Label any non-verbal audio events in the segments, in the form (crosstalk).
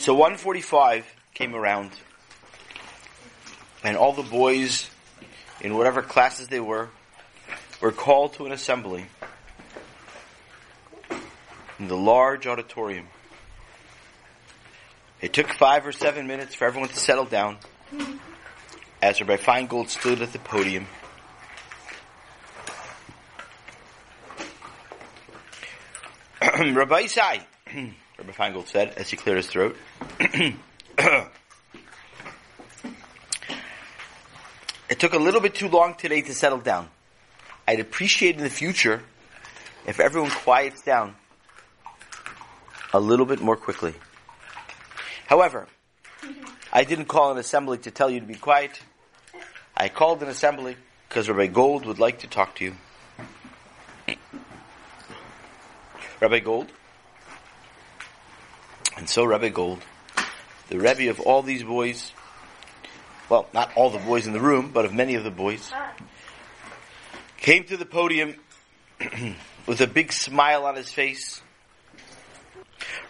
So 145 came around, and all the boys, in whatever classes they were, were called to an assembly in the large auditorium. It took five or seven minutes for everyone to settle down as Rabbi Feingold stood at the podium. (clears throat) Rabbi Isai, (clears throat) Rabbi Feingold said as he cleared his throat. It took a little bit too long today to settle down. I'd appreciate in the future if everyone quiets down a little bit more quickly. However, I didn't call an assembly to tell you to be quiet. I called an assembly because Rabbi Gold would like to talk to you. Rabbi Gold. And so Rabbi Gold, the Rebbe of all these boys, well, not all the boys in the room, but of many of the boys, came to the podium (clears throat) with a big smile on his face.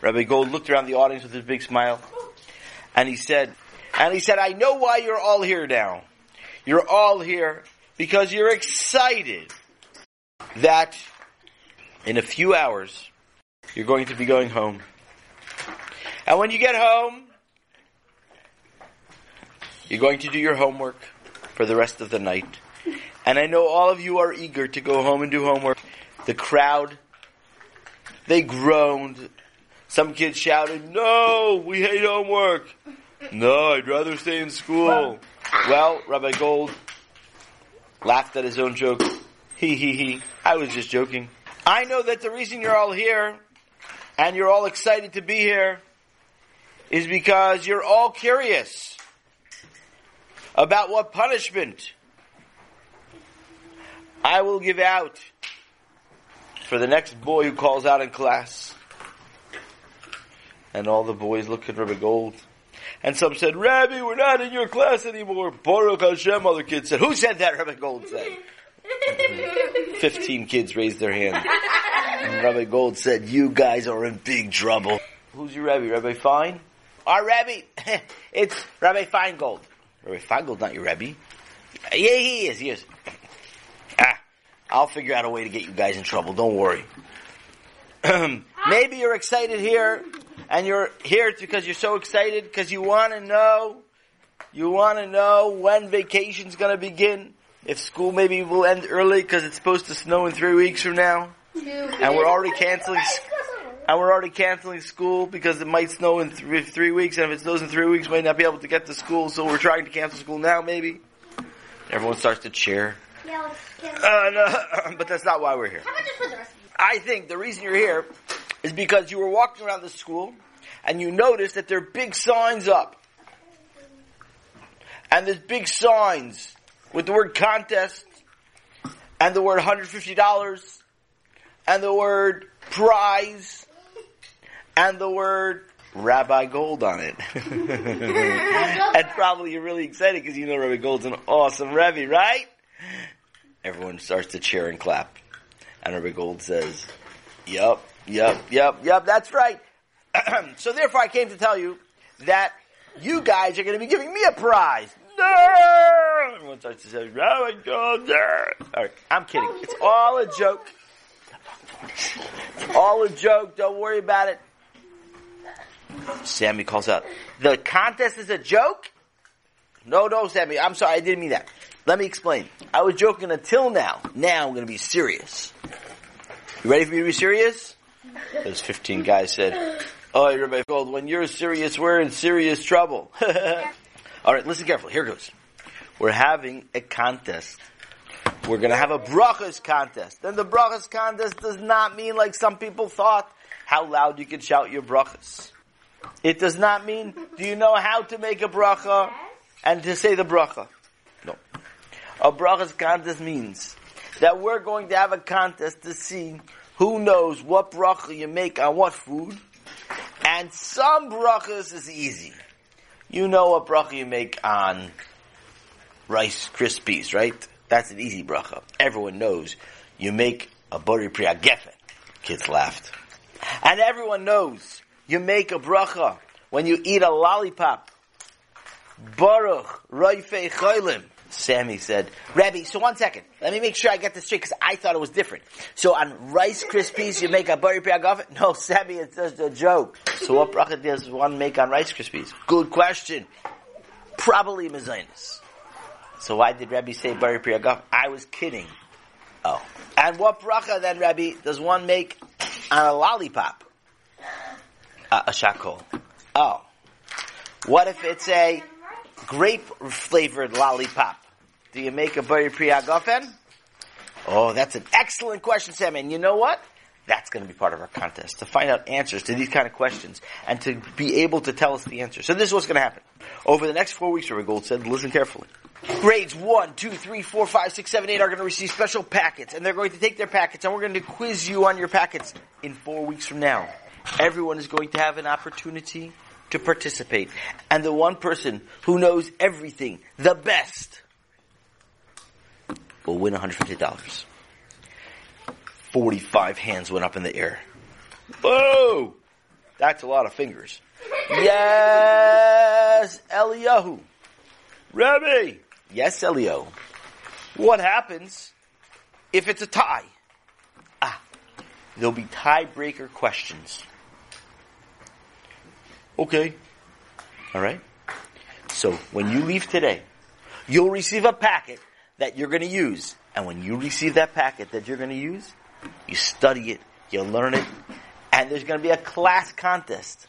Rabbi Gold looked around the audience with his big smile, and he said, and he said, I know why you're all here now. You're all here because you're excited that in a few hours you're going to be going home. And when you get home, you're going to do your homework for the rest of the night. And I know all of you are eager to go home and do homework. The crowd, they groaned. Some kids shouted, No, we hate homework. No, I'd rather stay in school. Well, Rabbi Gold laughed at his own joke. He, he, he. I was just joking. I know that the reason you're all here and you're all excited to be here is because you're all curious about what punishment I will give out for the next boy who calls out in class. And all the boys look at Rabbi Gold. And some said, Rabbi, we're not in your class anymore. Baruch Hashem, other kids said. Who said that? Rabbi Gold said. (laughs) Fifteen kids raised their hand. And Rabbi Gold said, you guys are in big trouble. Who's your Rabbi? Rabbi Fine? Our Rabbi, (laughs) it's Rabbi Feingold. Rabbi Feingold's not your Rabbi. Yeah, he is, he is. Ah, I'll figure out a way to get you guys in trouble, don't worry. (clears throat) Maybe you're excited here, and you're here because you're so excited because you want to know, you want to know when vacation's going to begin. If school maybe will end early because it's supposed to snow in three weeks from now, and we're already canceling, and we're already canceling school because it might snow in three, three weeks, and if it snows in three weeks, we might not be able to get to school. So we're trying to cancel school now, maybe. Everyone starts to cheer. Uh, no, (laughs) but that's not why we're here. I think the reason you're here is because you were walking around the school and you noticed that there are big signs up. And there's big signs with the word contest and the word $150 and the word prize and the word Rabbi Gold on it. (laughs) and probably you're really excited because you know Rabbi Gold's an awesome Rebbe, right? Everyone starts to cheer and clap. And Rabbi Gold says, Yup, yup, yup, yup, that's right. (clears throat) so therefore I came to tell you that you guys are going to be giving me a prize. No! Everyone starts to say, Rabbi Gold, no! Alright, I'm kidding. It's all a joke. It's all a joke. Don't worry about it. Sammy calls out, the contest is a joke? No, no, Sammy. I'm sorry. I didn't mean that. Let me explain. I was joking until now. Now I'm going to be serious. You ready for me to be serious? Those 15 guys said, Oh, Rabbi Gold, when you're serious, we're in serious trouble. (laughs) All right, listen carefully. Here goes. We're having a contest. We're going to have a brachas contest. Then the brachas contest does not mean like some people thought how loud you can shout your brachas. It does not mean, do you know how to make a bracha and to say the bracha? No. A brachas contest means that we're going to have a contest to see who knows what bracha you make on what food. And some brachas is easy. You know what bracha you make on Rice Krispies, right? That's an easy bracha. Everyone knows you make a borei pri hagafen. Kids laughed. And everyone knows you make a bracha when you eat a lollipop. Baruch Roifei Cholim. Sammy said, Rabbi, so one second. Let me make sure I get this straight because I thought it was different. So on Rice Krispies, you make a Bari Priagov? No, (laughs) Sammy, it's just a joke. So what bracha does one make on Rice Krispies? Good question. Probably mizonos. So why did Rabbi say Bari Priagov? I was kidding. Oh. And what bracha then, Rabbi, does one make on a lollipop? Uh, a shakol. Oh. What if it's a grape flavored lollipop? Do you make a Borei Pri Hagafen? Oh, that's an excellent question, Sam. And you know what? That's going to be part of our contest to find out answers to these kind of questions and to be able to tell us the answer. So this is what's going to happen. Over the next four weeks, Rabbi Gold said, listen carefully. Grades 1, 2, 3, 4, 5, 6, 7, 8 are going to receive special packets and they're going to take their packets and we're going to quiz you on your packets in four weeks from now. Everyone is going to have an opportunity to participate. And the one person who knows everything the best will win $150. 45 hands went up in the air. Whoa! That's a lot of fingers. Yes, Eliyahu. Rabbi. Yes, Elio. What happens if it's a tie? Ah, there'll be tiebreaker questions. Okay. All right. So when you leave today, you'll receive a packet that you're going to use. And when you receive that packet that you're going to use, you study it, you learn it, and there's going to be a class contest.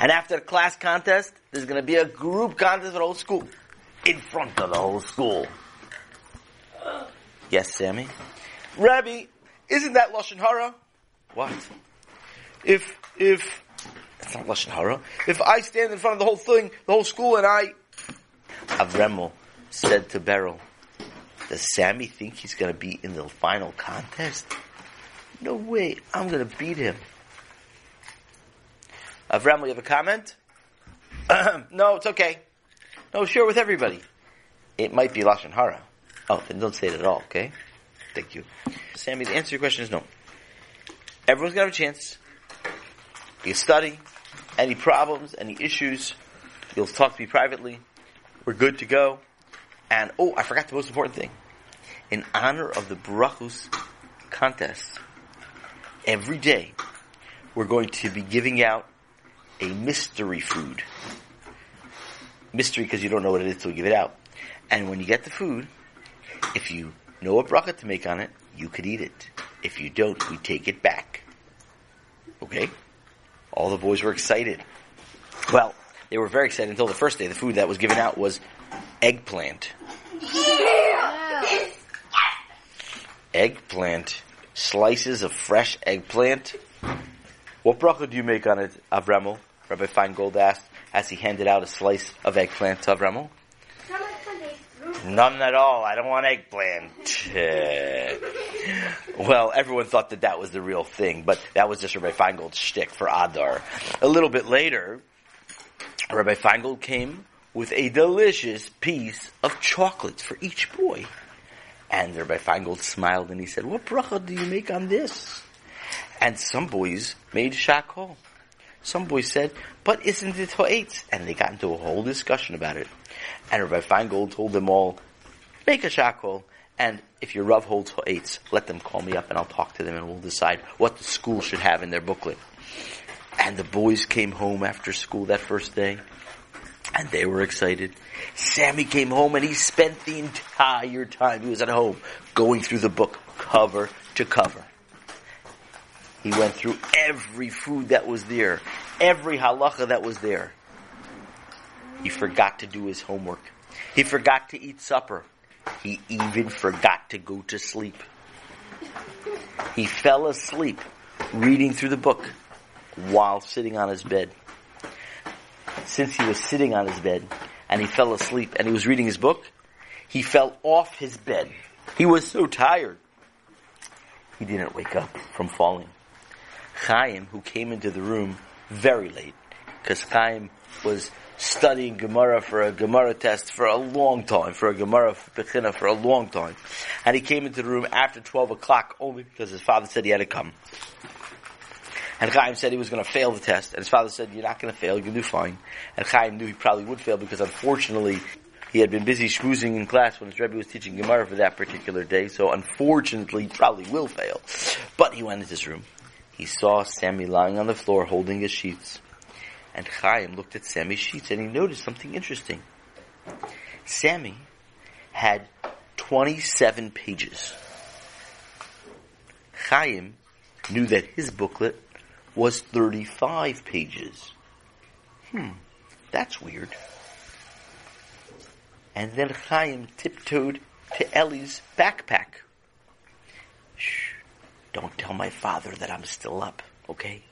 And after the class contest, there's going to be a group contest for the whole school. In front of the whole school. Yes, Sammy? Rabbi, isn't that Lashon Hara? What? If, if, it's not Lashon Hara. If I stand in front of the whole thing, the whole school, and I, Avremel said to Beryl, does Sammy think he's going to be in the final contest? No way. I'm going to beat him. Avram, you have a comment? (clears throat) no, it's okay. No, share with everybody. It might be Lashon Hara. Oh, then don't say it at all, okay? Thank you. Sammy, the answer to your question is no. Everyone's gonna have a chance. You study. Any problems, any issues, you'll talk to me privately. We're good to go. And, oh, I forgot the most important thing. In honor of the Brachos contest, every day we're going to be giving out a mystery food. Mystery because you don't know what it is till we give it out. And when you get the food, if you know what bracha to make on it, you could eat it. If you don't, we take it back. Okay? All the boys were excited. Well, they were very excited until the first day. The food that was given out was eggplant. Eggplant. Slices of fresh eggplant. What bracha do you make on it, Avremel? Rabbi Feingold asked as he handed out a slice of eggplant to Avremel. None at all. I don't want eggplant. (laughs) (laughs) well, everyone thought that that was the real thing, but that was just Rabbi Feingold's shtick for Adar. A little bit later, Rabbi Feingold came with a delicious piece of chocolate for each boy. And Rabbi Feingold smiled and he said, what bracha do you make on this? And some boys made shakol. Some boys said, but isn't it ha'etz? And they got into a whole discussion about it. And Rabbi Feingold told them all, make a shakol. And if your Rav holds ha'etz, let them call me up and I'll talk to them and we'll decide what the school should have in their booklet. And the boys came home after school that first day. And they were excited. Sammy came home and he spent the entire time he was at home going through the book cover to cover. He went through every food that was there, every halacha that was there. He forgot to do his homework. He forgot to eat supper. He even forgot to go to sleep. He fell asleep reading through the book while sitting on his bed. Since he was sitting on his bed and he fell asleep and he was reading his book, he fell off his bed. He was so tired. He didn't wake up from falling. Chaim, who came into the room very late, because Chaim was studying Gemara for a Gemara test for a long time, for a Gemara Bechina for a long time. And he came into the room after 12 o'clock only because his father said he had to come. And Chaim said he was going to fail the test. And his father said, you're not going to fail, to do fine. And Chaim knew he probably would fail because unfortunately he had been busy schmoozing in class when his Rebbe was teaching Gemara for that particular day. So unfortunately he probably will fail. But he went into his room. He saw Sammy lying on the floor holding his sheets. And Chaim looked at Sammy's sheets and he noticed something interesting. Sammy had 27 pages. Chaim knew that his booklet was 35 pages. Hmm, that's weird. And then Chaim tiptoed to Ellie's backpack. Shh, don't tell my father that I'm still up, okay?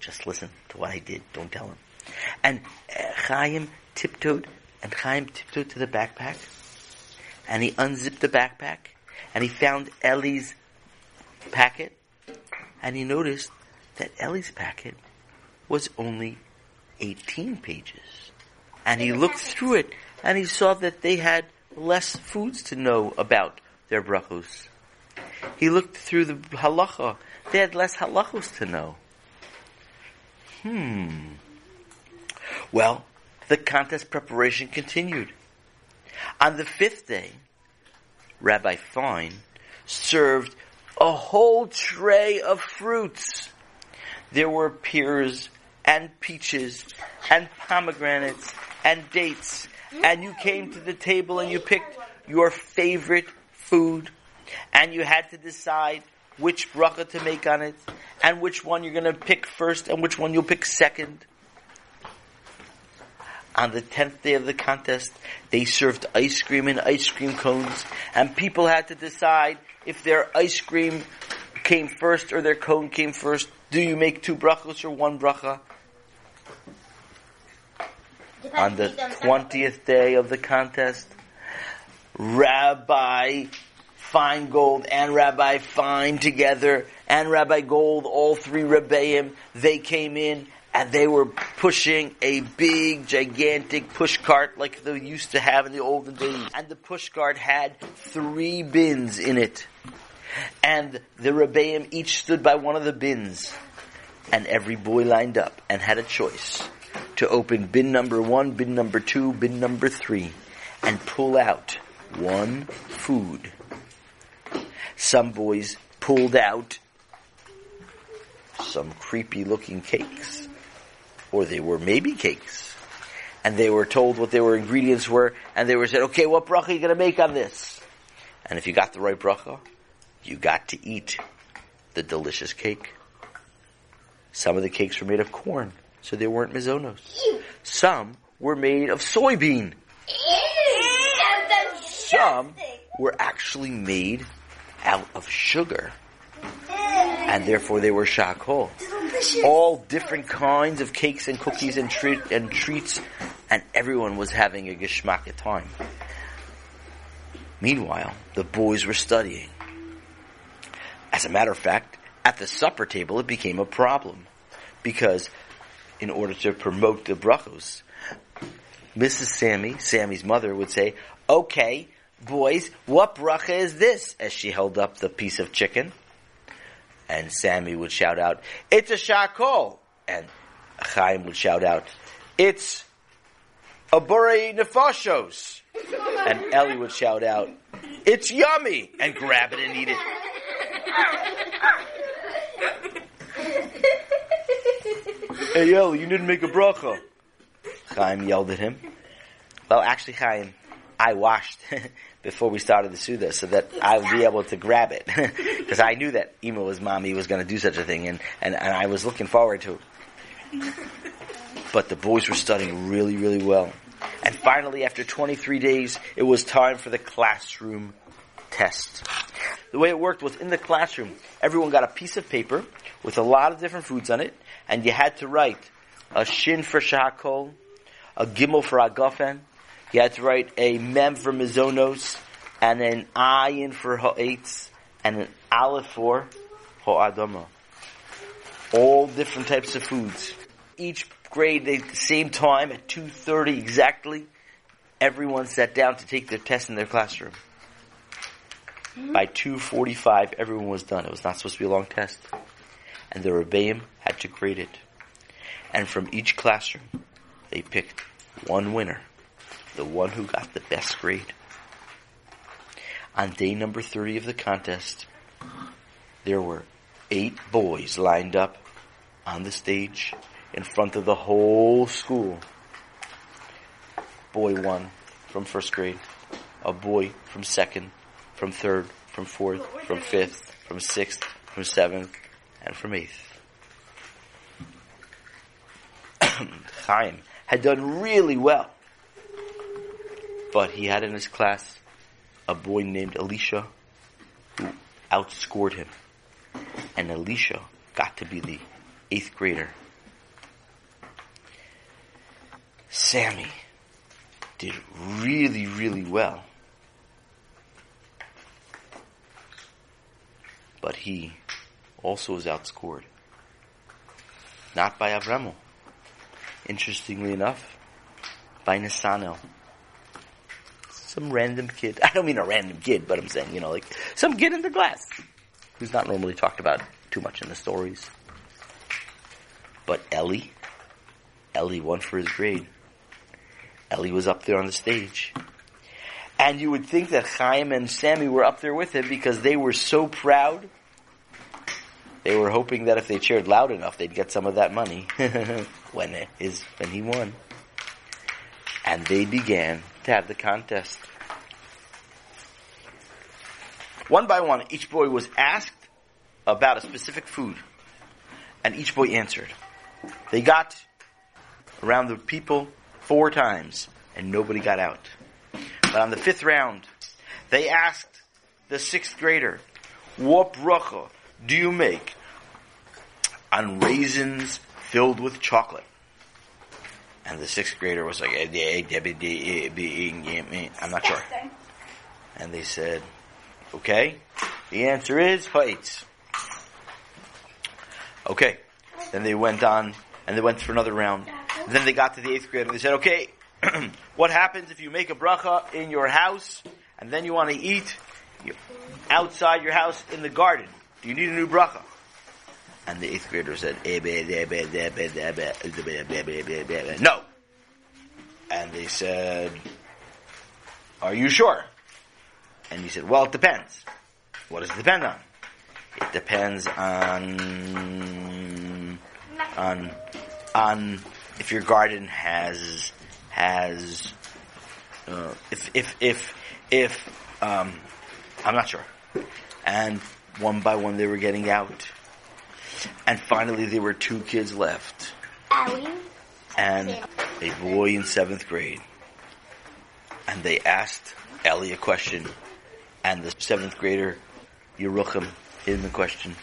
Just listen to what I did, don't tell him. And uh, Chaim tiptoed, and Chaim tiptoed to the backpack, and he unzipped the backpack, and he found Ellie's packet, and he noticed that Ellie's packet was only 18 pages. And he looked through it, and he saw that they had less foods to know about their brachos. He looked through the halacha. They had less halachos to know. Hmm. Well, the contest preparation continued. On the fifth day, Rabbi Fine served a whole tray of fruits. There were pears and peaches and pomegranates and dates. And you came to the table and you picked your favorite food. And you had to decide which bracha to make on it and which one you're going to pick first and which one you'll pick second. On the tenth day of the contest, they served ice cream in ice cream cones, and people had to decide if their ice cream came first or their cone came first. Do you make two brachos or one bracha? On the twentieth day of the contest, Rabbi Feingold and Rabbi Fine together, and Rabbi Gold, all three Rebbeim, they came in and they were pushing a big, gigantic push cart like they used to have in the olden days. And the push cart had three bins in it. And the Rebbeim each stood by one of the bins. And every boy lined up and had a choice to open bin number one, bin number two, bin number three, and pull out one food. Some boys pulled out some creepy looking cakes. Or they were maybe cakes. And they were told what their ingredients were, and they were said, okay, what bracha are you gonna make on this? And if you got the right bracha, you got to eat the delicious cake. Some of the cakes were made of corn, so they weren't mizonos. Some were made of soybean. Some were actually made out of sugar. And therefore they were shakol. All different kinds of cakes and cookies and, treat, and treats, and everyone was having a geschmack time. Meanwhile, the boys were studying. As a matter of fact, at the supper table it became a problem. Because in order to promote the brachos, Mrs. Sammy, Sammy's mother, would say, okay, boys, what bracha is this? As she held up the piece of chicken. And Sammy would shout out, it's a shakol. And Chaim would shout out, it's a borei nefashos. And Ellie would shout out, it's yummy. And grab it and eat it. hey Ellie, you didn't make a bracha. Chaim yelled at him. Well, actually, Chaim, I washed (laughs) before we started the Suda so that I would be able to grab it. (laughs) Because I knew that Ema mommy was going to do such a thing and, and, and I was looking forward to it. (laughs) But the boys were studying really, really well. And finally, after 23 days, it was time for the classroom test. The way it worked was in the classroom, everyone got a piece of paper with a lot of different foods on it, and you had to write a shin for shakol, a gimel for agafen, you had to write a mem for mizonos, and an ayin for ha'etz, and an aleph for ha'adama. All different types of foods. Each grade, at the same time, at 2.30 exactly, everyone sat down to take their test in their classroom. Mm-hmm. By 2.45, everyone was done. It was not supposed to be a long test. And the Rebbeim had had to grade it. And from each classroom, they picked one winner, the one who got the best grade. On day number 30 of the contest, there were eight boys lined up on the stage in front of the whole school. Boy one from first grade, a boy from second, from third, from fourth, from fifth, from sixth, from seventh, and from eighth. (coughs) Chaim had done really well. But he had in his class a boy named Elisha who outscored him. And Elisha got to be the eighth grader. Sammy did really, really well. But he also was outscored. Not by Avramo. Interestingly enough, by Nisanel. Some random kid. (laughs) I don't mean a random kid, but I'm saying, you know, like some kid in the class who's not normally talked about too much in the stories. But Ellie, Ellie won for his grade. Ellie was up there on the stage. And you would think that Chaim and Sammy were up there with him because they were so proud. They were hoping that if they cheered loud enough, they'd get some of that money (laughs) when his when he won. And they began to have the contest. One by one, each boy was asked about a specific food, and each boy answered. They got around the people four times, and nobody got out. But on the fifth round, they asked the sixth grader, "What bracha do you make on raisins filled with chocolate?" And the sixth grader was like, "I'm not sure." And they said, "Okay, the answer is ha'etz." Okay, then they went on and they went for another round. Then they got to the eighth grade and they said, okay, (clears throat) what happens if you make a bracha in your house and then you want to eat outside your house in the garden? Do you need a new bracha? And the eighth grader said, no. And they said, are you sure? And he said, well, it depends. What does it depend on? It depends on, on, on if your garden has has uh, if if if if um, I'm not sure. And one by one they were getting out, and finally there were two kids left, Ellie and a boy in seventh grade. And they asked Ellie a question, and the seventh grader Yerucham hit him the question,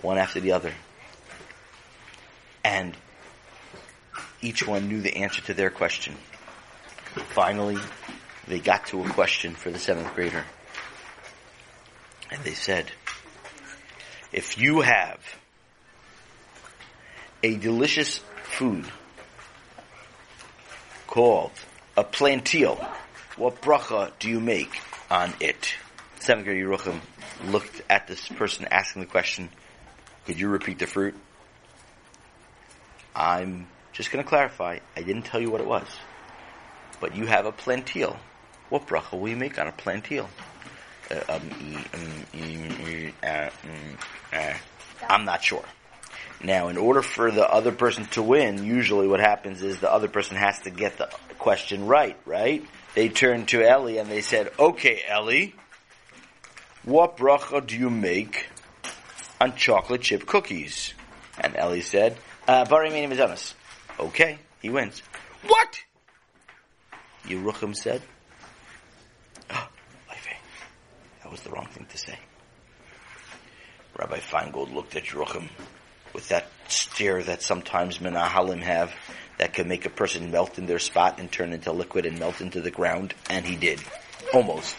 one after the other. And each one knew the answer to their question. Finally, they got to a question for the seventh grader. And they said, if you have a delicious food called a planteal, what bracha do you make on it? Seventh grader Yerucham looked at this person asking the question, could you repeat the fruit? I'm just going to clarify, I didn't tell you what it was. But you have a planteal. What bracha will you make on a planteal? Uh, um, uh, uh, I'm not sure. Now, in order for the other person to win, usually what happens is the other person has to get the question right, right? They turned to Ellie and they said, okay, Ellie, what bracha do you make on chocolate chip cookies? And Ellie said, uh, Borei Minei Mezonos. Okay, he wins. What? Yerucham said. Oh, that was the wrong thing to say. Rabbi Feingold looked at Yerucham with that stare that sometimes Menahalim have that can make a person melt in their spot and turn into liquid and melt into the ground, and he did. Almost.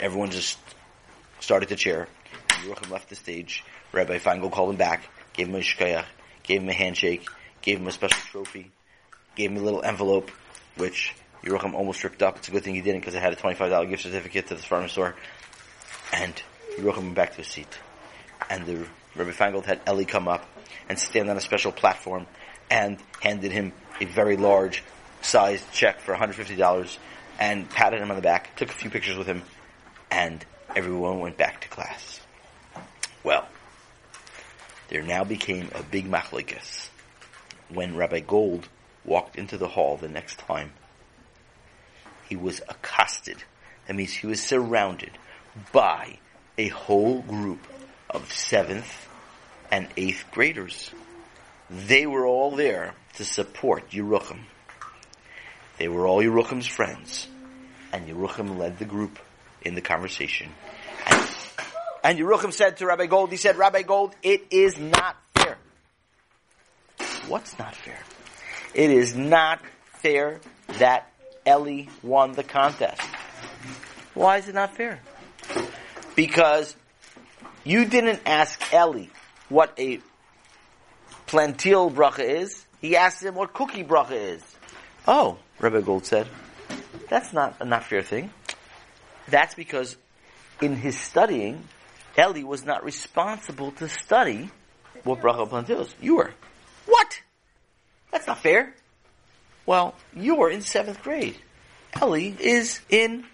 Everyone just started to cheer. Yerucham left the stage. Rabbi Feingold called him back, gave him a shkayach, gave him a handshake, gave him a special trophy, gave him a little envelope, which Yerucham almost ripped up. It's a good thing he didn't because it had a $25 gift certificate to the farm store. And he Yerucham went back to his seat. And the Rabbi Feingold had Ellie come up and stand on a special platform and handed him a very large sized check for $150 and patted him on the back, took a few pictures with him, and everyone went back to class. Well, there now became a big machlikas when Rabbi Gold walked into the hall the next time. He was accosted. That means he was surrounded by a whole group of seventh and eighth graders. They were all there to support Yerucham. They were all Yerucham's friends, and Yerucham led the group in the conversation. And, and Yerucham said to Rabbi Gold, he said, Rabbi Gold, it is not fair. What's not fair? It is not fair that Ellie won the contest. Why is it not fair? Because you didn't ask Ellie what a plantil bracha is. He asked him what cookie bracha is. Oh, Rabbi Gold said, that's not a not fair thing. That's because in his studying, Eli was not responsible to study what bracha plantil is. You were. What? That's not fair. Well, you were in seventh grade. Ellie is in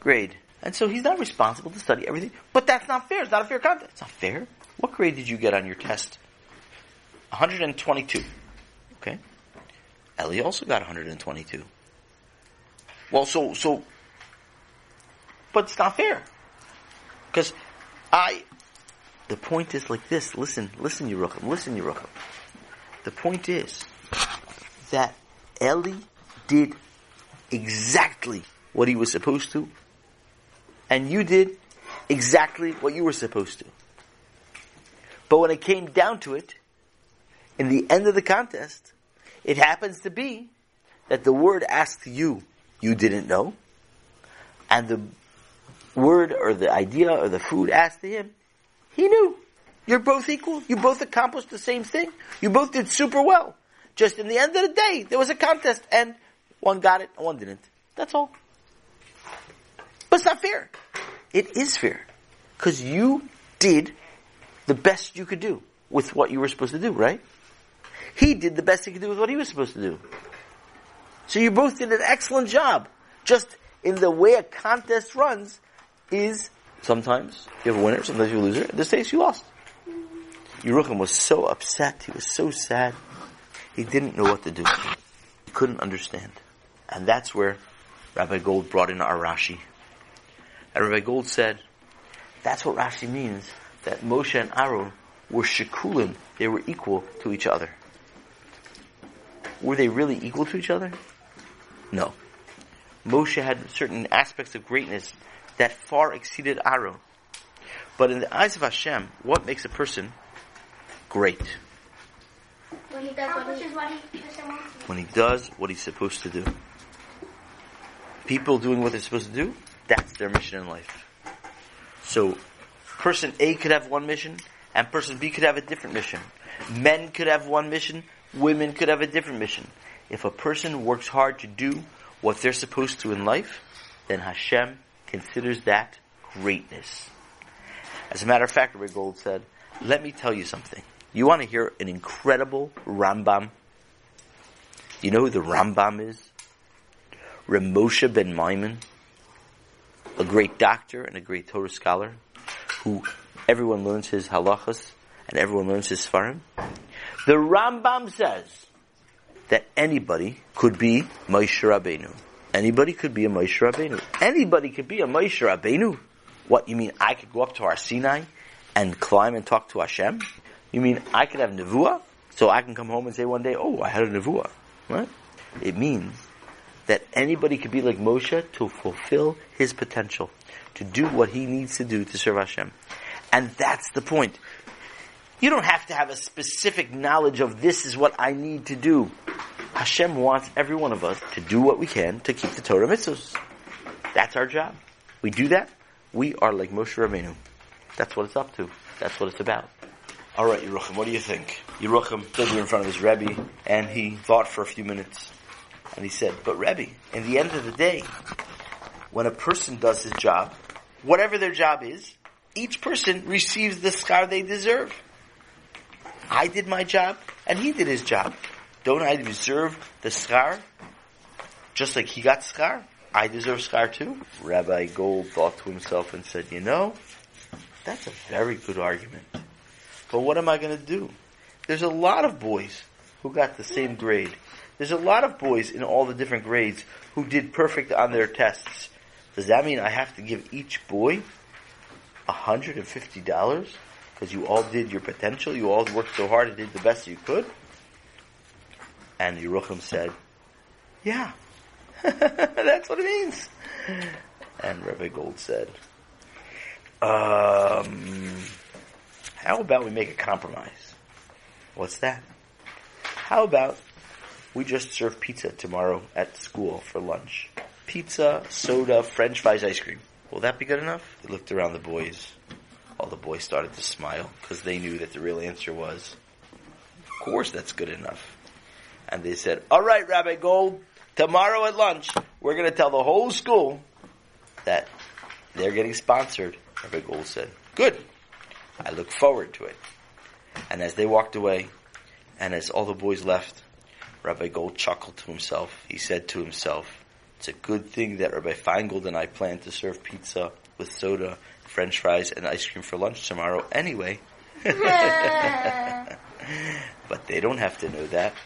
grade. And so he's not responsible to study everything. But that's not fair. It's not a fair contest. It's not fair. What grade did you get on your test? 122. Okay. Ellie also got 122. Well, so, so, but it's not fair. Because I, the point is like this. Listen, listen, Yerucham. Listen, Yerucham. The point is that Ellie did exactly what he was supposed to, and you did exactly what you were supposed to. But when it came down to it, in the end of the contest, it happens to be that the word asked you, you didn't know, and the word or the idea or the food asked to him, he knew. You're both equal. You both accomplished the same thing. You both did super well. Just in the end of the day, there was a contest and one got it and one didn't. That's all. But it's not fair. It is fair. Because you did the best you could do with what you were supposed to do, right? He did the best he could do with what he was supposed to do. So you both did an excellent job. Just in the way a contest runs is sometimes you have a winner, sometimes you a loser. In this case, you lost. Yerucham was so upset. He was so sad. He didn't know what to do. He couldn't understand. And that's where Rabbi Gold brought in our Rashi. And Rabbi Gold said, that's what Rashi means, that Moshe and Aaron were shikulim. They were equal to each other. Were they really equal to each other? No. Moshe had certain aspects of greatness that far exceeded Aaron. But in the eyes of Hashem, what makes a person great? When he does what he, When he does what he's supposed to do. People doing what they're supposed to do, that's their mission in life. So, person A could have one mission, and person B could have a different mission. Men could have one mission, women could have a different mission. If a person works hard to do what they're supposed to in life, then Hashem considers that greatness. As a matter of fact, Rabbi Gold said, let me tell you something. You want to hear an incredible Rambam? You know who the Rambam is? Ramosha ben Maimon, a great doctor and a great Torah scholar, who everyone learns his halachas and everyone learns his sefarim. The Rambam says that anybody could be Moshe Rabbeinu. Anybody could be a Moshe Rabbeinu. Anybody could be a Moshe Rabbeinu. What, you mean I could go up to Har Sinai and climb and talk to Hashem? You mean I could have Nevuah? So I can come home and say one day, oh, I had a Nevuah. Right? It means that anybody could be like Moshe to fulfill his potential, to do what he needs to do to serve Hashem. And that's the point. You don't have to have a specific knowledge of this is what I need to do. Hashem wants every one of us to do what we can to keep the Torah mitzvahs. That's our job. We do that, we are like Moshe Rabbeinu. That's what it's up to. That's what it's about. All right, Yerucham, what do you think? Yerucham stood in front of his Rebbe, and he thought for a few minutes. And he said, but Rebbe, in the end of the day, when a person does his job, whatever their job is, each person receives the schar they deserve. I did my job and he did his job. Don't I deserve the schar? Just like he got schar, I deserve schar too? Rabbi Gold thought to himself and said, you know, that's a very good argument. But what am I going to do? There's a lot of boys who got the same grade. There's a lot of boys in all the different grades who did perfect on their tests. Does that mean I have to give each boy $150 because you all did your potential? You all worked so hard and did the best you could? And Yerucham said, yeah, (laughs) that's what it means. And Rabbi Gold said, um, how about we make a compromise? What's that? How about we just serve pizza tomorrow at school for lunch? Pizza, soda, french fries, ice cream. Will that be good enough? He looked around the boys. All the boys started to smile because they knew that the real answer was, of course that's good enough. And they said, all right, Rabbi Gold, tomorrow at lunch, we're going to tell the whole school that they're getting sponsored. Rabbi Gold said, good. I look forward to it. And as they walked away, and as all the boys left, Rabbi Gold chuckled to himself. He said to himself, it's a good thing that Rabbi Feingold and I plan to serve pizza with soda, french fries, and ice cream for lunch tomorrow anyway. (laughs) (laughs) but they don't have to know that.